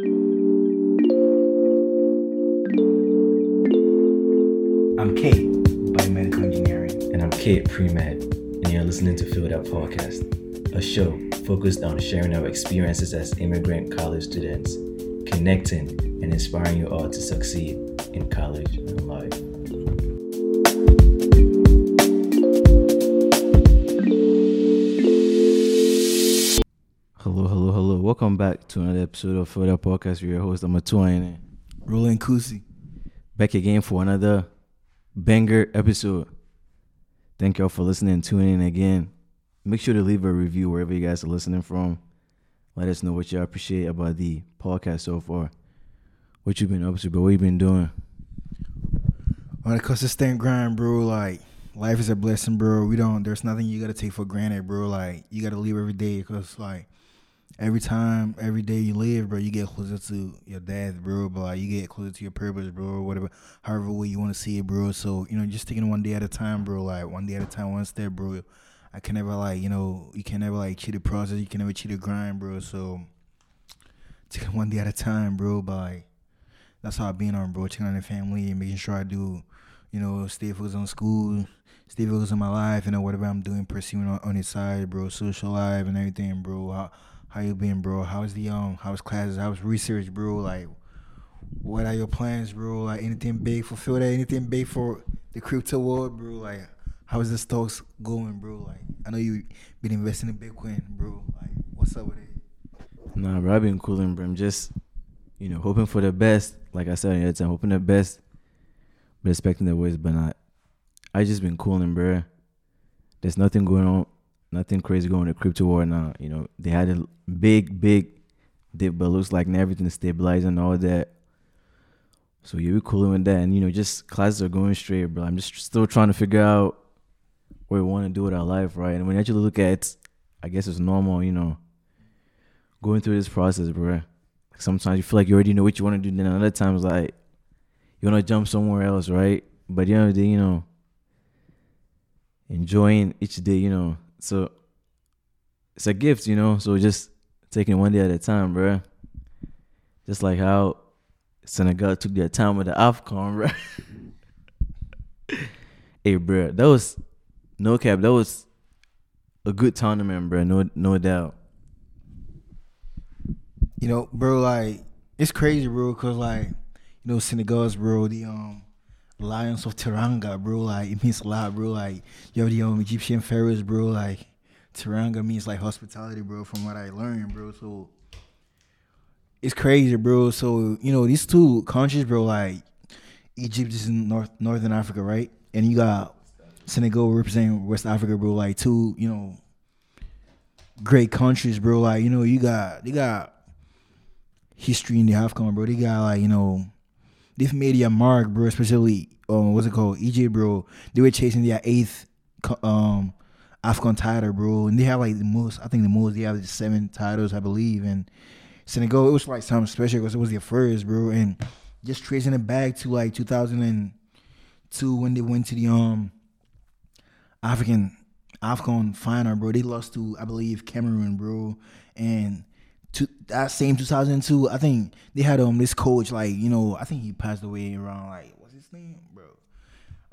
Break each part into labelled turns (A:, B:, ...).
A: I'm Kate, biomedical engineering.
B: And I'm Kate pre-med, and you're listening to Feel That Podcast, a show focused on sharing our experiences as immigrant college students, connecting and inspiring you all to succeed in college and life. Welcome back to another episode of Up Podcast with your host, I'm Atuane.
A: Roland Kusi.
B: Back again for another banger episode. Thank y'all for listening and tuning in again. Make sure to leave a review wherever you guys are listening from. Let us know what y'all appreciate about the podcast so far. What you've been up to, bro? What you been doing?
A: On a consistent grind, bro, like life is a blessing, bro. We don't. There's nothing you gotta take for granted, bro. Like you gotta live every day, cause like every time, every day you live, bro, you get closer to your dad, bro. But you get closer to your purpose, bro. Or whatever, however way you want to see it, bro. So you know, just taking one day at a time, bro. Like one day at a time, one step, bro. I can never like you know, you can never like cheat the process. You can never cheat the grind, bro. So taking one day at a time, bro. But that's how I've been on, bro. Checking on the family and making sure I do, you know, stay focused on school, stay focused on my life, you know, whatever I'm doing, pursuing on, on the side, bro. Social life and everything, bro. How you been, bro? How's the um how's classes? How's research, bro? Like what are your plans, bro? Like anything big for Phil anything big for the crypto world, bro? Like how's the stocks going, bro? Like I know you been investing in Bitcoin, bro. Like what's up with it?
B: Nah, bro, I've been cooling, bro. I'm just, you know, hoping for the best. Like I said time, hoping the best, but expecting the worst. But not. I just been cooling, bro. There's nothing going on, nothing crazy going in crypto world now. You know, they had a big, big dip, but it looks like everything is stabilizing all that. So yeah, we cooling with that, and you know, just classes are going straight, bro. I'm just still trying to figure out what we want to do with our life, right? And when you actually look at, I guess it's normal, you know, going through this process, bro. Sometimes you feel like you already know what you want to do, then other times like you want to jump somewhere else, right? But the day, you know, enjoying each day, you know. So it's a gift, you know. So just taking one day at a time, bro. Just like how Senegal took their time with the AFCON, bro. hey, bro, that was no cap. That was a good tournament, bro. No, no doubt.
A: You know, bro, like it's crazy, bro, cause like you know Senegal's, bro, the um Lions of Teranga, bro, like it means a lot, bro. Like you have the um Egyptian pharaohs, bro, like Teranga means like hospitality, bro, from what I learned, bro. So it's crazy, bro. So, you know, these two countries, bro, like Egypt is in North Northern Africa, right? And you got Senegal representing West Africa, bro, like two, you know, great countries, bro. Like, you know, you got you got history in the AFCON, bro. They got like, you know, they've made their mark, bro, especially um what's it called? Egypt, bro. They were chasing their eighth um AFCON title, bro. And they have like the most, I think the most, they have seven titles, I believe. And Senegal, it was like something special because it was their first, bro. And just tracing it back to like 2002 when they went to the um African AFCON final, bro. They lost to, I believe, Cameroon, bro. And to that same 2002, I think they had um this coach, like, you know, I think he passed away around like, what's his name, bro?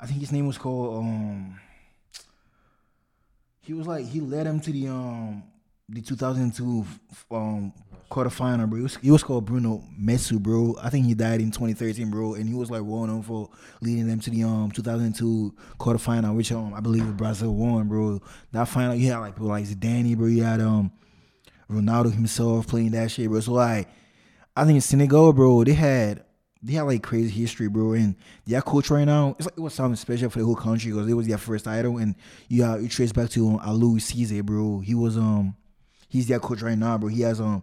A: I think his name was called um he was like he led him to the um the 2002 um quarterfinal, bro. He was, he was called Bruno Metsu, bro. I think he died in 2013, bro, and he was like well known for leading them to the um 2002 quarterfinal, which um I believe Brazil won, bro. That final, you had like people like Zidane, bro. You had um Ronaldo himself playing that shit, bro. So like, I think Senegal, bro, they had they had like crazy history, bro. And their coach right now, it's like it was something special for the whole country because it was their first title. And you uh, you trace back to um, Aliou Cisse, bro. He was um he's their coach right now, bro. He has um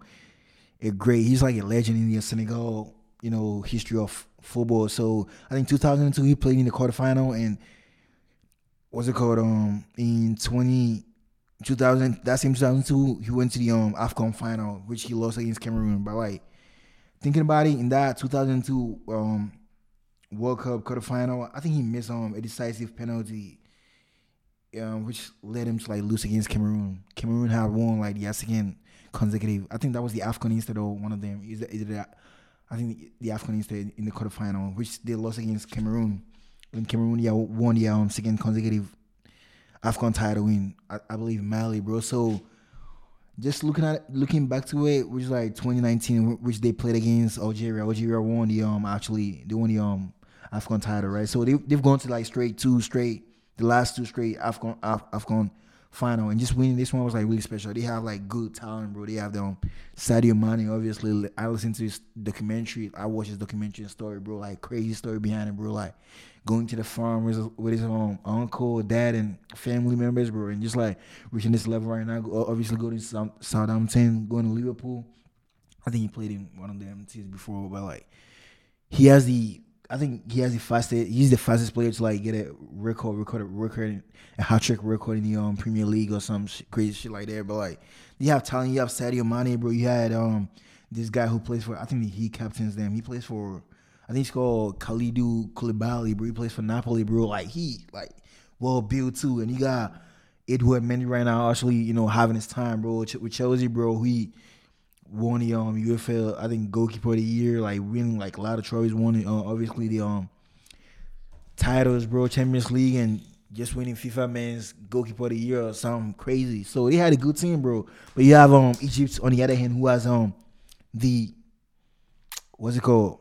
A: a great he's like a legend in the Senegal, you know, history of football. So I think 2002 he played in the quarterfinal and what's it called? Um in 20 2000 that same 2002 he went to the um AFCON final, which he lost against Cameroon. But like thinking about it, in that 2002 um, World Cup quarterfinal, I think he missed um, a decisive penalty, um, which led him to like lose against Cameroon. Cameroon had won like the second consecutive. I think that was the Afcon instead of one of them. Is it, is it think the, Afcon instead in the quarterfinal, which they lost against Cameroon. When Cameroon yeah won the um, second consecutive Afcon title in I, I believe Mali, bro. So just looking at looking back to it, which is like 2019, which they played against Algeria. Algeria won the um actually they won the um Afcon title, right? So they they've gone to like straight two straight, the last two straight Afcon Af, Afcon final, and just winning this one was like really special. They have like good talent, bro. They have them um, Sadio Mane. Obviously, I listened to his documentary. I watched his documentary story, bro. Like crazy story behind it, bro. Like going to the farm with his, with his um, uncle, dad, and family members, bro, and just like reaching this level right now. Obviously, going to Southampton, going to Liverpool. I think he played in one of them teams before, but like he has the I think he has the fastest. He's the fastest player to like get a record, record, record, a hat trick record in the um Premier League or some crazy shit like that. But like, you have talent. You have Sadio Mane, bro. You had um this guy who plays for. I think he captains them. He plays for. I think he's called Kalidou Koulibaly, bro. He plays for Napoli, bro. Like he like well built too. And you got Edouard Mendy right now, actually, you know, having his time, bro. With Chelsea, bro. He won the um UFL I think goalkeeper of the year, like winning like a lot of trophies, won uh, obviously the um titles, bro, Champions League and just winning FIFA Men's Goalkeeper of the Year or something crazy. So they had a good team, bro. But you have um Egypt on the other hand, who has um the what's it called,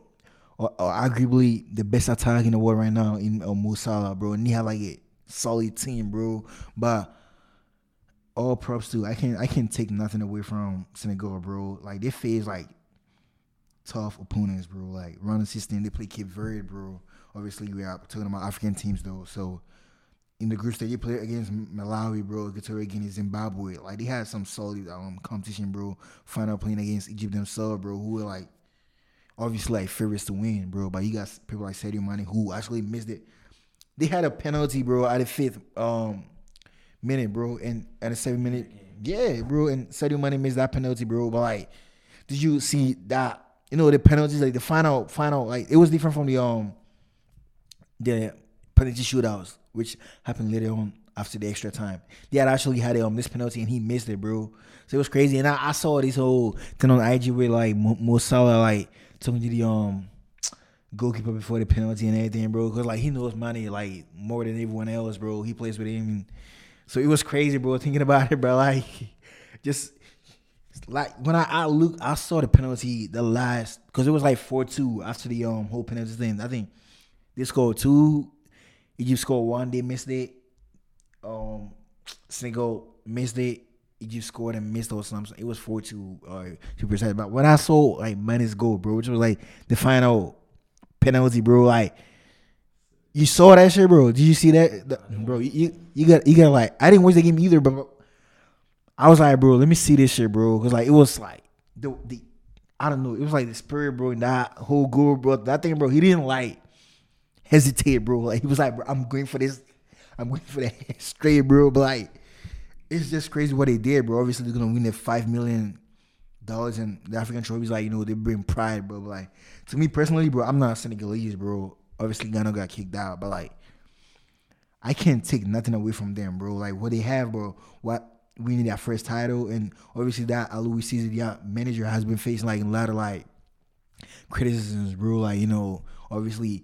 A: or, or arguably the best attack in the world right now in uh, Mo Salah, bro. And they have like a solid team, bro. But all props to. I can't I can't take nothing away from Senegal, bro. Like they face like tough opponents, bro. Like running system, they play Cape Verde, bro. Obviously, we are talking about African teams though. So in the group stage, they play against Malawi, bro. Equatorial against Zimbabwe. Like they had some solid um competition, bro. Final playing against Egypt themselves, bro. Who were like obviously like favorites to win, bro. But you got people like Sadio Mane who actually missed it. They had a penalty, bro, at the fifth um minute, bro, and at a seven minute, yeah, bro, and Sadio Mane missed that penalty, bro. But like, did you see that? You know the penalties, like the final, final, like it was different from the um the penalty shootouts, which happened later on after the extra time. They had actually had a um, this penalty and he missed it, bro. So it was crazy. And I, I saw this whole thing on IG where like Mo Salah like talking to the um goalkeeper before the penalty and everything, bro. Cause like he knows Mane like more than everyone else, bro. He plays with him. And, so it was crazy, bro. Thinking about it, bro. Like, just like when I, I look, I saw the penalty the last because it was like four two after the um whole penalty thing. I think they scored two. Egypt scored one. They missed it. Um, Senegal missed it. Egypt scored and missed or something. It was four two or two percent. But when I saw like Mane's goal, bro, which was like the final penalty, bro, like you saw that shit, bro. Did you see that, the, bro? You you got you got like I didn't watch the game either, but I was like, bro, let me see this shit, bro, because like it was like the the I don't know, it was like the spirit, bro, and that whole goal, bro. That thing, bro, he didn't like hesitate, bro. Like he was like, bro, I'm going for this, I'm going for that straight, bro. But like, it's just crazy what they did, bro. Obviously, they're gonna win the five million dollars in the African trophies. Like you know, they bring pride, bro. But like to me personally, bro, I'm not a Senegalese, bro obviously Ghana got kicked out, but like I can't take nothing away from them, bro. Like what they have, bro. What we need that first title, and obviously that Aliou Cisse, the manager, has been facing like a lot of like criticisms, bro. Like you know, obviously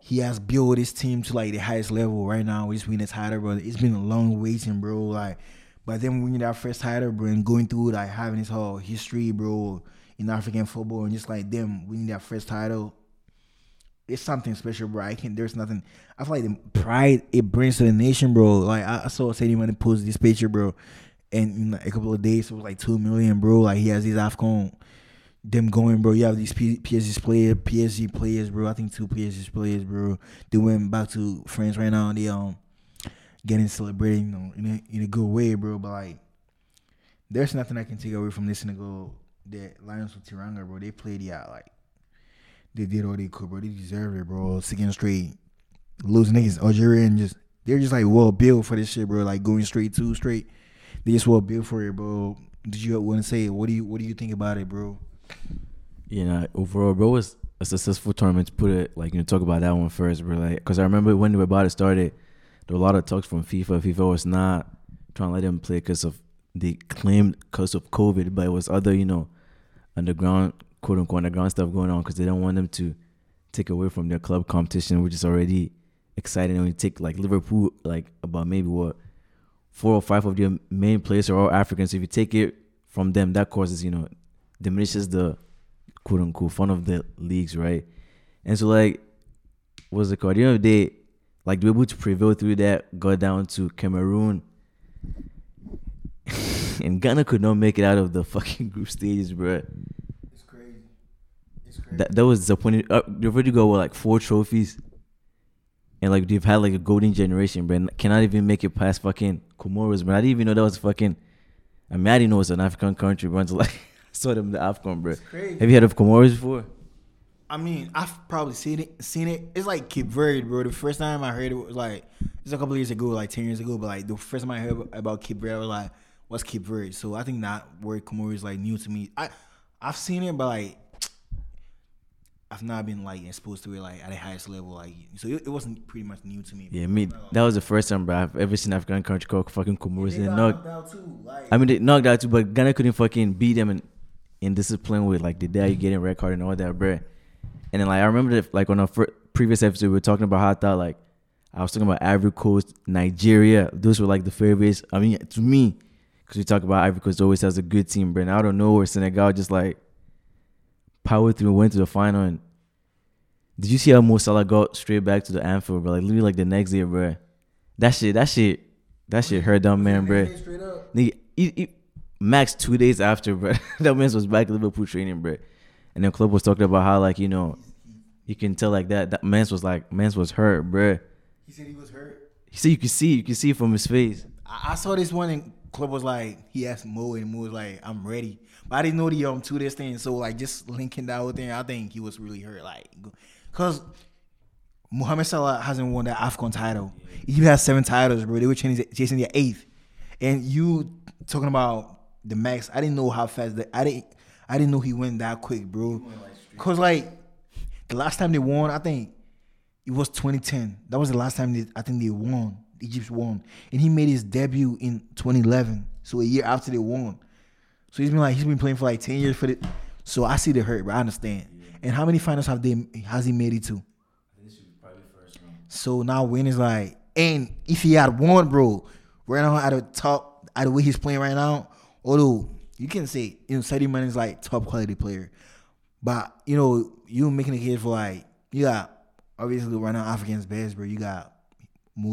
A: he has built his team to like the highest level right now. We just win the title, bro. It's been a long waiting, bro. Like, but then we need that first title, bro, and going through like having this whole history, bro, in African football, and just like them winning that first title it's something special, bro. I can't. there's nothing. I feel like the pride it brings to the nation, bro. Like I, I saw Mane post this picture, bro, and in a couple of days it was like two million, bro. Like he has these Afcon them going, bro. You have these PSG players, PSG players, bro. I think two PSG players, bro. They went back to France right now. They um getting celebrating, you know, in a, in a good way, bro. But like, there's nothing I can take away from this go. The Lions with Teranga, bro. They played yeah like they did all they could, bro. They deserve it, bro. Second straight losing niggas Algeria and just they're just like well built for this shit, bro. Like going straight two straight. They just well built for it, bro. Did you want to say what do you what do you think about it, bro?
B: You know, overall, bro, was a successful tournament. To put it like you know, talk about that one first, bro. Like, cause I remember when the about it started, there were a lot of talks from FIFA. FIFA was not trying to let them play because of they claimed because of COVID, but it was other you know underground quote unquote underground stuff going on because they don't want them to take away from their club competition, which is already exciting. And we take like Liverpool, like about maybe what four or five of their main players are all Africans. So if you take it from them, that causes you know diminishes the quote unquote fun of the leagues, right? And so like what's it called? At the end of the day, like to be able to prevail through that, got down to Cameroon. and Ghana could not make it out of the fucking group stages, bro.
A: It's crazy. It's crazy.
B: That that was disappointing. Uh, they've already got what, like four trophies, and like they've had like a golden generation, bro. Cannot even make it past fucking Comoros, bro. I didn't even know that was fucking. I mean, I didn't know it was an African country, bro. Until like I saw them in the Afcon, bro.
A: It's crazy.
B: Have you heard of Comoros before?
A: I mean, I've probably seen it. Seen it. It's like Cape Verde, bro. The first time I heard it was like it's a couple of years ago, like ten years ago. But like the first time I heard about Cape Verde, I was like, "What's Cape Verde?" So I think that word Comores is like new to me. I I've seen it, but like I've not been like exposed to it like at the highest level. Like so, it, it wasn't pretty much new to me.
B: Yeah, me. That was the first time, bro. I've ever seen African country called fucking Comoros. And knocked,
A: knocked out too. Like,
B: I mean, they knocked out too, but Ghana couldn't fucking beat them in, in discipline with like the day you getting red card and all that, bro. And then like I remember that, like on our fir- previous episode, we were talking about how I thought like I was talking about Ivory Coast, Nigeria. Those were like the favorites. I mean, to me, because we talk about Ivory Coast always has a good team, bro. And I don't know where Senegal just like powered through and went to the final. And did you see how Mo Salah got straight back to the Anfield, bro? Like literally like the next day, bro. That shit, that shit, that shit hurt dumb man, bro. Nigga, he, he, max two days after, bro, that man was back at Liverpool training, bro. And then Klopp was talking about how like you know, you can tell like that that man's was like man's was hurt, bro.
A: He said he was hurt.
B: He said you can see, you can see from his face.
A: I, I saw this one and Klopp was like, he asked Mo and Mo was like, I'm ready. But I didn't know the um to this thing. So like just linking that whole thing, I think he was really hurt. Like cause Mohamed Salah hasn't won that AFCON title. He has seven titles, bro. They were chasing, chasing their eighth. And you talking about the max, I didn't know how fast that I didn't I didn't know he went that quick, bro. Cause like the last time they won, I think it was 2010. That was the last time they, I think they won. Egypt won, and he made his debut in 2011. So a year after they won. So he's been like he's been playing for like 10 years for the. So I see the hurt, but I understand. And how many finals have they has he made it to? So now win is like, and if he had won, bro, right now at the top, at the way he's playing right now, although you can say you know Sadio Mane is like top quality player, but you know you making a case for like you got obviously right now African's best, bro. You got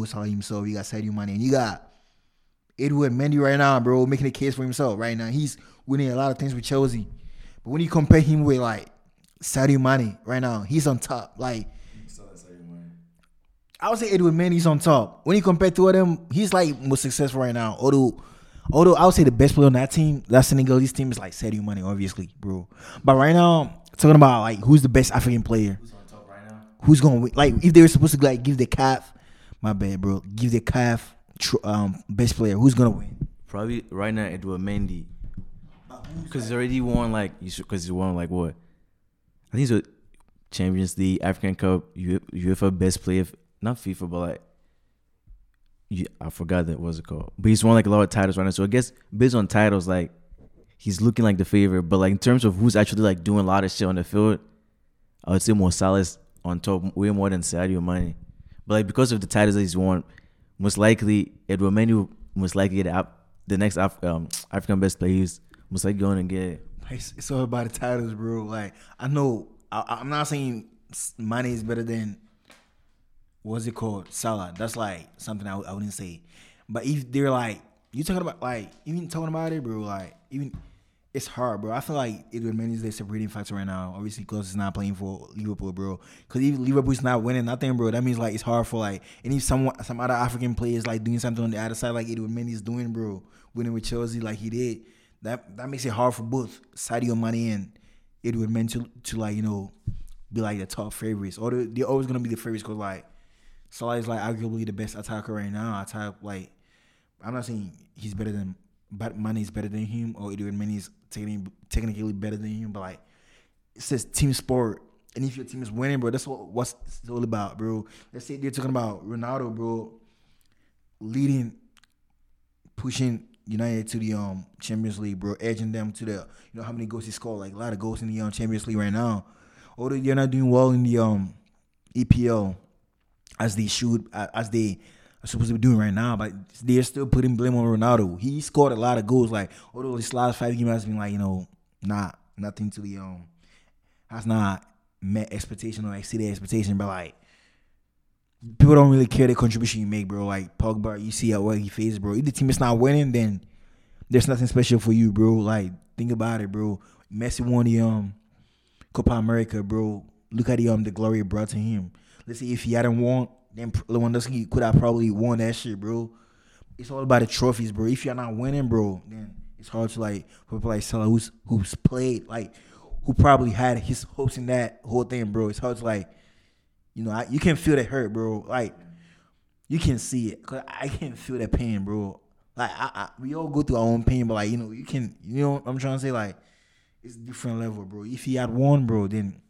A: Salah himself, you got Sadio Mane, and you got Edward Mendy right now, bro, making a case for himself right now. He's winning a lot of things with Chelsea, but when you compare him with like Sadio Mane right now, he's on top. Like I would say Edward Mendy's on top. When you compare two of them, he's like most successful right now. Although, although I would say the best player on that team, that Senegalese team is like Sadio Mane, obviously, bro. But right now, talking about like who's the best African player, who's on top right now, who's gonna win? Like if they were supposed to like give the CAF, my bad, bro, give the CAF tr- um best player, who's gonna win?
B: Probably right now Edward Mendy, because he's already won like you because he won like what? I think it's a Champions League, African Cup, UEFA Best Player, not FIFA, but like. You, I forgot that was it called, but he's won like a lot of titles right now. So I guess based on titles, like he's looking like the favorite. But like in terms of who's actually like doing a lot of shit on the field, I would say Mo Salah's on top way more than Sadio Mane. But like because of the titles that he's won, most likely Edward will most likely get the next Af- um, African best player. He's most likely going and get.
A: It's, it's all about the titles, bro. Like I know I, I'm not saying Mane is better than what's it called Salah. That's like something I, I wouldn't say. But if they're like you talking about like even talking about it, bro. Like even it's hard, bro. I feel like Mendy is the separating factor right now. Obviously, because he's not playing for Liverpool, bro. Because if Liverpool's not winning nothing, bro, that means like it's hard for like any someone some other African players like doing something on the other side like Edward Mendy is doing, bro. Winning with Chelsea like he did. That that makes it hard for both Sadio Mane and Edward Mendy to, to like you know be like the top favorites. Or they're, they're always gonna be the favorites because like Salah is like arguably the best attacker right now. Attack like I'm not saying he's better than but Mane is better than him or Edward Mane is technically better than him, but like it says team sport. And if your team is winning, bro, that's what what's it's all about, bro. Let's say they're talking about Ronaldo, bro, leading, pushing United to the um Champions League, bro, edging them to the you know how many goals he scored, like a lot of goals in the um, Champions League right now. Although they're not doing well in the um EPL as they should, as they are supposed to be doing right now, but they're still putting blame on Ronaldo. He scored a lot of goals, like although this last five games has been like you know not nothing to the um has not met expectation or exceeded expectation, but like people don't really care the contribution you make, bro. Like Pogba, you see how well he faces, bro. If the team is not winning, then there's nothing special for you, bro. Like think about it, bro. Messi won the um Copa America, bro. Look at the um the glory brought to him. Let's see if he hadn't won, then Lewandowski could have probably won that shit, bro. It's all about the trophies, bro. If you're not winning, bro, then it's hard to like people like Salah who's who's played like who probably had his hopes in that whole thing, bro. It's hard to like you know, I, you can feel that hurt, bro. Like you can see it, cause I can feel that pain, bro. Like I, I, we all go through our own pain, but like you know, you can, you know, I'm trying to say like it's different level, bro. If he had won, bro, then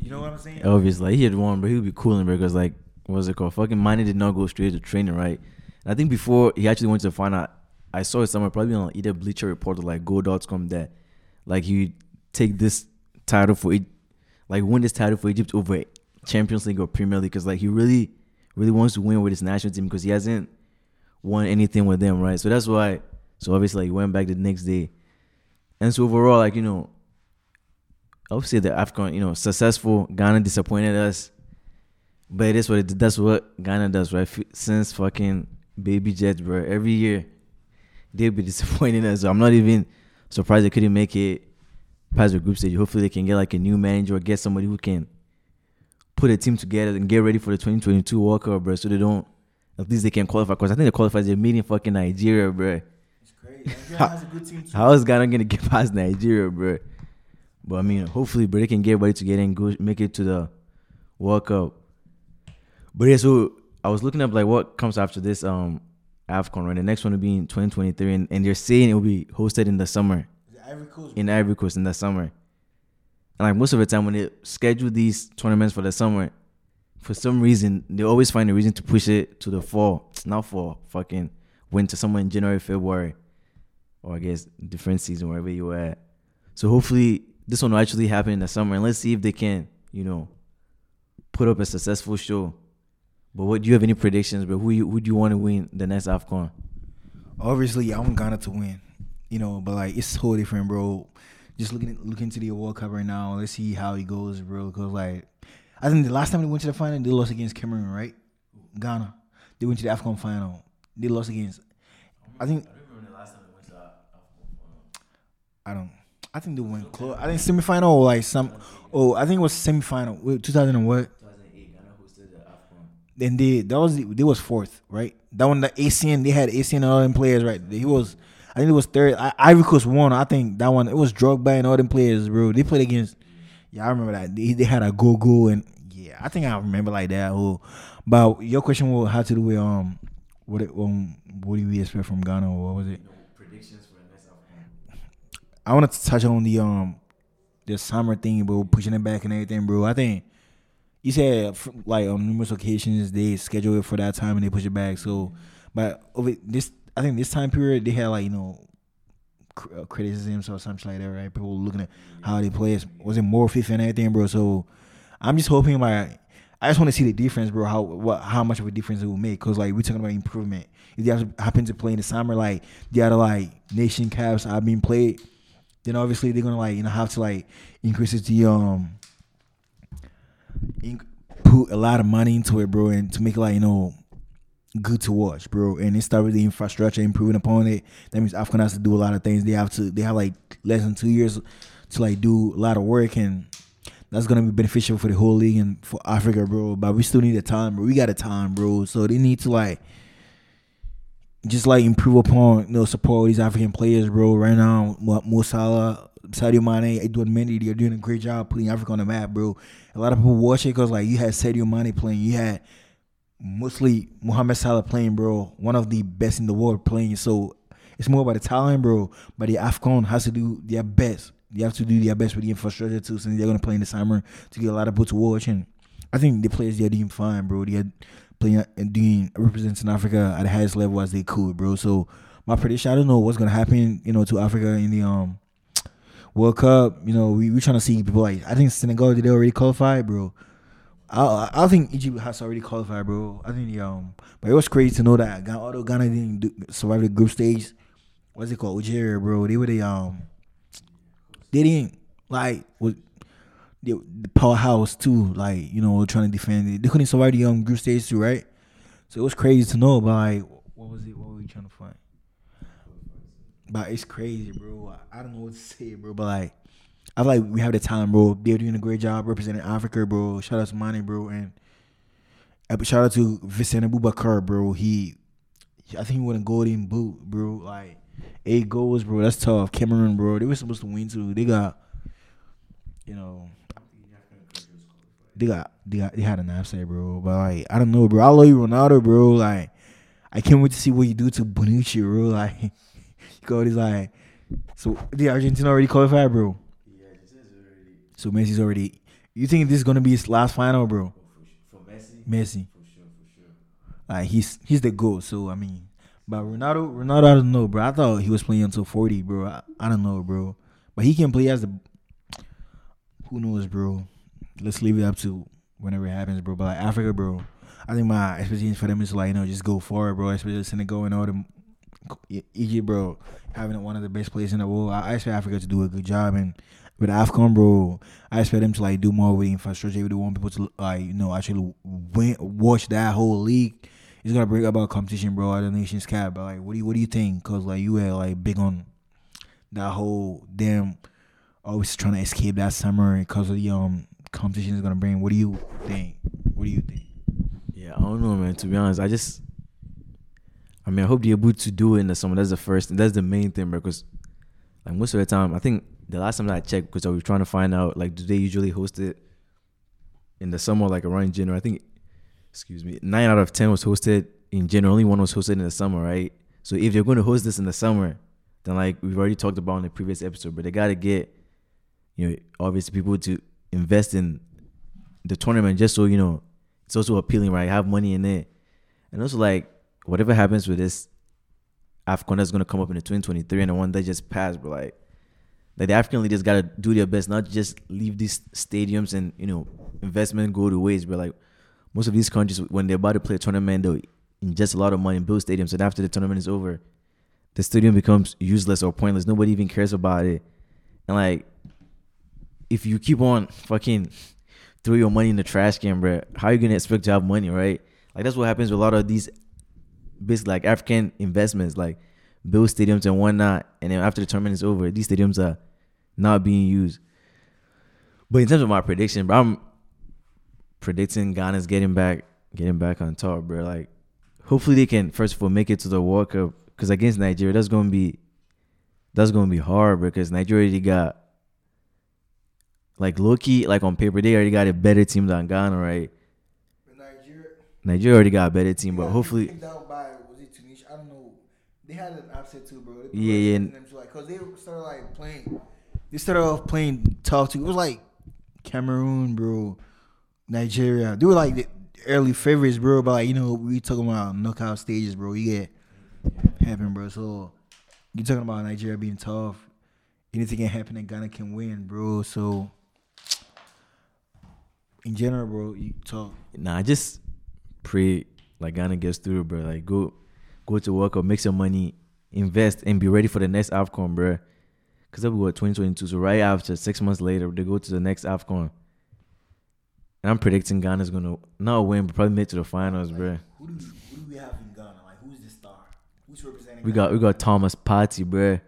A: you know what I'm saying?
B: Obviously, like, he had won, but he would be cooling. Because like, what was it called? Fucking Mane did not go straight to training, right? And I think before he actually went to the final, I saw it somewhere, probably on either Bleacher Report or like Goal.com that like he take this title for it like win this title for Egypt over Champions League or Premier League because like he really really wants to win with his national team because he hasn't won anything with them, right? So that's why. So obviously, like, he went back the next day, and so overall, like you know, Say the Afcon, you know, successful. Ghana disappointed us, but it is what it, that's what Ghana does, right? Since fucking baby Jets, bro, every year they'll be disappointing us. So I'm not even surprised they couldn't make it past the group stage. Hopefully, they can get like a new manager or get somebody who can put a team together and get ready for the 2022 World Cup, bro. So they don't, at least they can qualify. Because I think they qualify. They're meeting fucking Nigeria, bro. It's crazy. how, how is Ghana gonna get past Nigeria, bro? But I mean, hopefully, bro, they can get ready to get in, go make it to the World Cup. But yeah, so I was looking up like what comes after this um AFCON, right? The next one will be in 2023, and, and they're saying it will be hosted in the summer. Ivory Coast. In Ivory Coast in the summer. And like most of the time when they schedule these tournaments for the summer, for some reason they always find a reason to push it to the fall. Not for fucking winter, somewhere in January, February, or I guess different season wherever you at. So hopefully this one will actually happen in the summer, and let's see if they can, you know, put up a successful show. But what do you have any predictions? But who you, who do you want to win the next Afcon?
A: Obviously, I want Ghana to win you know, but like it's so different, bro. Just looking looking to the World Cup right now. Let's see how it goes, bro. Because like, I think the last time they went to the final, they lost against Cameroon, right? Ghana. They went to the Afcon final. They lost against. I think. I don't. I think they went close. I think semifinal or like some. Oh, I think it was semifinal. Two thousand and what? Ghana hosted the afcon then they that was they was fourth, right? That one the Essien they had Essien and all them players, right? He was I think it was third. I, Ivory Coast won. I think that one it was Drogba and all them players, bro. They played against. Yeah, I remember that. They, they had a go go and yeah, I think I remember like that. Whole, but your question will have to do with um, what it, um, what do we expect from Ghana or what was it? predictions for the next I wanted to touch on the um, the summer thing, bro, pushing it back and everything, bro. I think you said like on numerous occasions they schedule it for that time and they push it back. So, but over this I think this time period they had like you know uh, criticisms or something like that, right? People looking at how they play. Was it more FIFA and everything, bro? So I'm just hoping like I just want to see the difference, bro. How what how much of a difference it will make? Cause like we're talking about improvement. If they happen to play in the summer, like the other like nation caps are being played, then obviously they're gonna like you know have to like increase to um inc- put a lot of money into it, bro, and to make it like you know good to watch, bro. And they start with the infrastructure improving upon it. That means African has to do a lot of things. They have to they have like less than two years to like do a lot of work and that's gonna be beneficial for the whole league and for Africa, bro. But we still need a time, bro. We got a time, bro. So they need to like just like improve upon you know support these African players, bro. Right now, Mo Salah, Sadio Mane, Edouard Mendy, they're doing a great job putting Africa on the map, bro. A lot of people watch it because like you had Sadio Mane playing, you had mostly Mohamed Salah playing, bro. One of the best in the world playing. So it's more about the talent, bro. But the AFCON has to do their best. They have to do their best with the infrastructure too, since they're gonna play in the summer to get a lot of people to watch. And I think the players they're doing fine, bro. They're playing and doing representing Africa at the highest level as they could, bro. So my prediction, I don't know what's gonna happen, you know, to Africa in the um World Cup. You know, we we trying to see people like I think Senegal did they already qualify, bro. I I think Egypt has already qualified, bro. I think the um, but it was crazy to know that Ghana, although Ghana didn't do, survive the group stage, what's it called, Algeria, bro? They were the um, they didn't like was the, powerhouse too, like you know, trying to defend it. They couldn't survive the um group stage too, right? So it was crazy to know, but like, what was it? What were we trying to find? But it's crazy, bro. I, I don't know what to say, bro. But like, I feel like we have the talent, bro. They're doing a great job representing Africa, bro. Shout out to Mane, bro, and shout out to Vincent Aboubakar, bro. He, I think he won a golden boot, bro. Like eight goals, bro. That's tough. Cameroon, bro. They were supposed to win too. They got, you know, they got they got they had an upset, bro. But like, I don't know, bro. I love you, Ronaldo, bro. Like, I can't wait to see what you do to Bonucci, bro. Like, you go, he's like, so the Argentina already qualified, bro. Yeah this is already. So Messi's already. You think this is gonna be his last final, bro?
B: For Messi,
A: Messi,
B: for sure, for sure.
A: like he's he's the goal. So I mean, but Ronaldo, Ronaldo, I don't know, bro. I thought he was playing until forty, bro. I, I don't know, bro. But he can play as the. Who knows, bro? Let's leave it up to whenever it happens, bro. But like Africa, bro, I think my expectations for them is like you know just go forward, bro. Especially Senegal and all them. Egypt, bro, having one of the best players in the world. I, I expect Africa to do a good job and with AFCON, bro, I expect them to like do more with the infrastructure. They want people to like you know actually win, watch that whole league. It's gonna bring about competition, bro. At the Nations Cup, but like, what do you what do you think? Cause like you were like big on that whole damn always trying to escape that summer because of the um competition is gonna bring. What do you think? What do you think?
B: Yeah, I don't know, man. To be honest, I just, I mean, I hope they're able to do it in the summer. That's the first, that's the main thing. Because, like most of the time, I think the last time that I checked, because I was trying to find out, like, do they usually host it in the summer, like around January? I think, excuse me, nine out of ten was hosted in January. Only one was hosted in the summer, right? So if they're going to host this in the summer, then like we've already talked about in the previous episode, but they got to get, you know, obviously people to invest in the tournament just so you know it's also appealing, right? Have money in it, and also like whatever happens with this Afcon that's gonna come up in the 2023 and the one that just passed, but like like the African leaders gotta do their best, not just leave these stadiums and you know investment go to waste. But like most of these countries, when they're about to play a tournament, they'll ingest a lot of money and build stadiums, and after the tournament is over, the stadium becomes useless or pointless. Nobody even cares about it, and like if you keep on fucking throw your money in the trash can, bro, how you gonna expect to have money, right? Like that's what happens with a lot of these basically like African investments, like build stadiums and whatnot, and then after the tournament is over, these stadiums are not being used. But in terms of my prediction, bro, I'm predicting Ghana's getting back, getting back on top, bro. Like, hopefully they can first of all make it to the World Cup, because against Nigeria, that's gonna be that's gonna be hard, bro, because Nigeria already got like low key, like on paper, they already got a better team than Ghana, right?
A: Nigeria.
B: Nigeria already got a better team, but hopefully,
A: out by was it Tunisia? I don't know. They had an upset too, bro. They
B: Yeah, yeah.
A: To, like, they started like playing. They started off playing tough too. It was like Cameroon, bro. Nigeria. They were like the early favorites, bro. But like you know, we talking about knockout stages, bro. You get happen, bro. So you talking about Nigeria being tough. Anything can happen and Ghana can win, bro. So in general, bro, you talk.
B: Nah, I just pray like Ghana gets through, bro. Like go go to work or make some money, invest, and be ready for the next AFCON, bro. Cause that'll be what 2022. So right after six months later, they go to the next AFCON. And I'm predicting Ghana's gonna not win, but probably make it to the finals, bro.
A: Who do, who do we have in Ghana? Like, who's the star? Who's representing?
B: We got we got Thomas Partey, bro.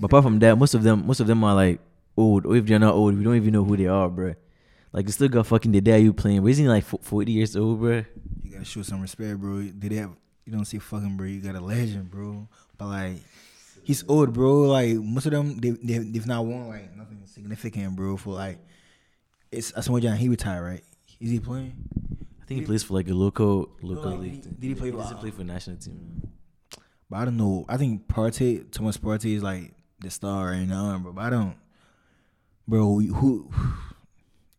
B: But apart from that, most of them most of them are like old. Or if they're not old, we don't even know who they are, bro. Like you still got fucking Dede Ayew playing. But isn't he like 40 years old, bro?
A: You gotta show some respect, bro. Did they have? You don't see fucking, bro. You got a legend, bro. But like, he's old, bro. Like most of them, they they they've not won like nothing significant, bro. For like, it's uh, Asamoah Gyan. He retired, right? Is he playing?
B: I think he plays for like a local local oh,
A: like,
B: league.
A: did he- did he play
B: He doesn't
A: for-
B: play for national team.
A: But I don't know. I think Partey, Thomas Partey is like the star right now, bro. But I don't, bro. Who?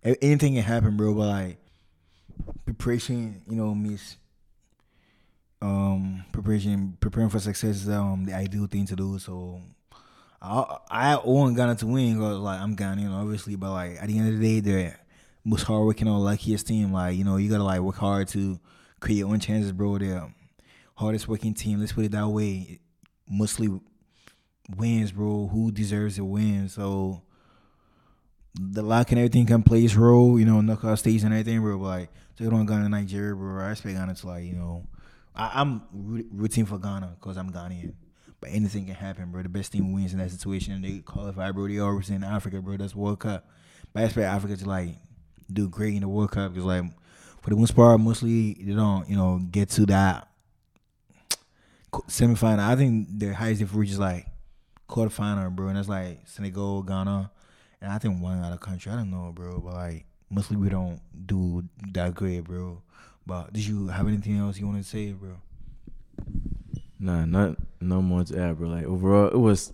A: Anything can happen, bro. But like preparation, you know, means um preparing preparing for success is um the ideal thing to do. So I I want Ghana to win because like I'm Ghanaian obviously, but like at the end of the day, they're most hardworking or luckiest team. Like you know you gotta like work hard to create your own chances, bro. They're hardest working team. Let's put it that way. Mostly wins, bro. Who deserves to win? So the luck and everything can play its role, you know, knockout stage and everything, bro. But like, you don't Ghana, Nigeria, bro. I expect Ghana to like, you know, I, am rooting for Ghana because I'm Ghanaian. But anything can happen, bro. The best team wins in that situation, and they qualify, bro. They always in Africa, bro. That's World Cup. But I expect Africa to like do great in the World Cup because, like, for the most part, mostly they don't, you know, get to that semifinal. I think the highest they've reached is like quarterfinal, bro, and that's like Senegal, Ghana, and I think one other country. I don't know, bro, but like mostly we don't do that great, bro. But did you have anything else you want to say, bro?
B: Nah, not no more to add, bro. Like overall, it was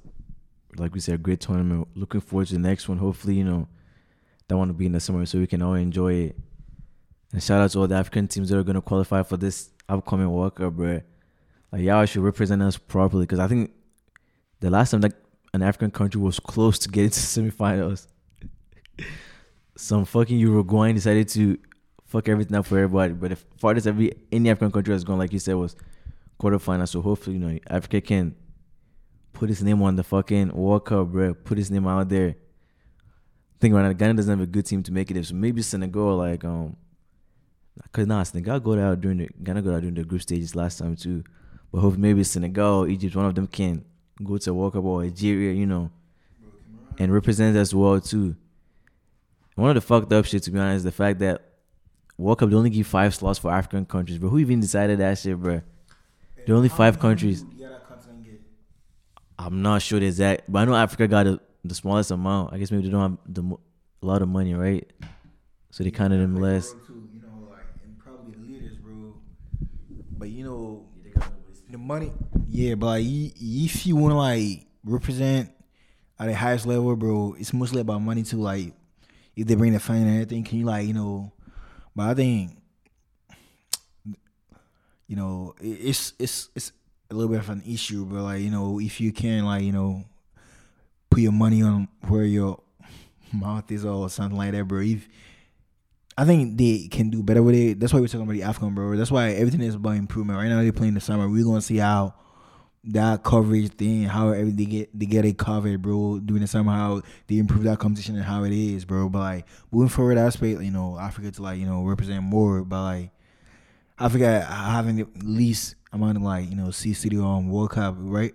B: like we said, a great tournament. Looking forward to the next one. Hopefully, you know, that want to be in the summer so we can all enjoy it. And shout out to all the African teams that are gonna qualify for this upcoming World Cup, bro. Like y'all should represent us properly because I think the last time that an African country was close to getting to semifinals, some fucking Uruguayan decided to fuck everything up for everybody. But the farthest every any African country has gone, like you said, was quarterfinals. So hopefully, you know, Africa can put his name on the fucking World Cup, bro. Put his name out there. Think about it. Ghana doesn't have a good team to make it. So maybe Senegal, like um, cause nah, Senegal got out during the Ghana got out during the group stages last time too. But hopefully maybe Senegal, Egypt, one of them can go to World Cup or Algeria, you know, and represent as well too. One of the fucked up shit, to be honest, is the fact that World Cup they only give five slots for African countries, bro. Who even decided that shit, bro? There are only five countries. I'm not sure the exact, but I know Africa got a, the smallest amount. I guess maybe they don't have the, a lot of money, right? So they counted them less.
A: You know, like and probably the leaders, bro. But you know, the money, yeah. But like, if you want to like represent at the highest level, bro, it's mostly about money too. Like, if they bring the fan and everything, can you like, you know? But I think you know, it's it's it's a little bit of an issue, but like you know, if you can like you know, put your money on where your mouth is or something like that, bro. If I think they can do better with it. That's why we're talking about the Afcon, bro. That's why everything is about improvement. Right now they're playing the summer. We're gonna see how that coverage thing, how they get they get it covered, bro. Doing the summer, how they improve that competition and how it is, bro. But like moving forward, I expect you know Africa to like you know represent more, but like forgot having the least amount of like you know C City on World Cup, right?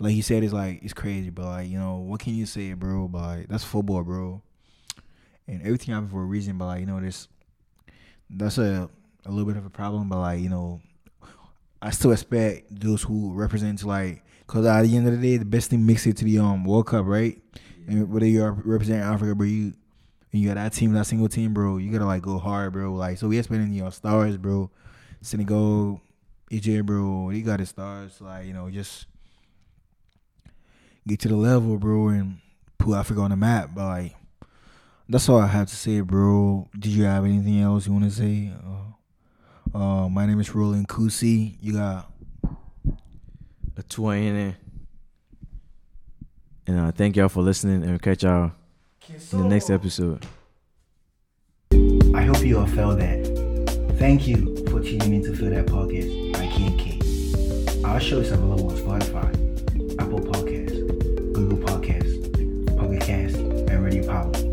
A: Like he said, it's like it's crazy, but like you know what can you say, bro? But like, that's football, bro, and everything happens for a reason. But like you know this, that's a a little bit of a problem. But like you know, I still expect those who represent like, cause at the end of the day, the best thing makes it to the um World Cup, right? And whether you're representing Africa, bro, you and you got that team, that single team, bro, you gotta like go hard, bro. Like so we expecting your stars, bro. Senegal, EJ, bro, he got his stars. Like, you know, just get to the level, bro, and put Africa on the map. But like that's all I have to say, bro. Did you have anything else you wanna say? Uh, uh my name is Roland Kusi. You got
B: a two in there. And uh, thank y'all for listening and we'll catch y'all in the next episode.
A: I hope you all felt that. Thank you for tuning in to Feel That Podcast by KK. Our show is available on Spotify, Apple Podcasts, Google Podcasts, Pocket Cast, and Radio Power.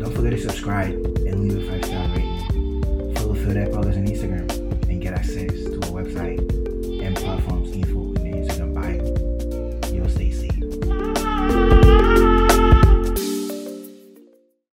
A: Don't forget to subscribe and leave a five star rating. Follow Feel That Podcast on Instagram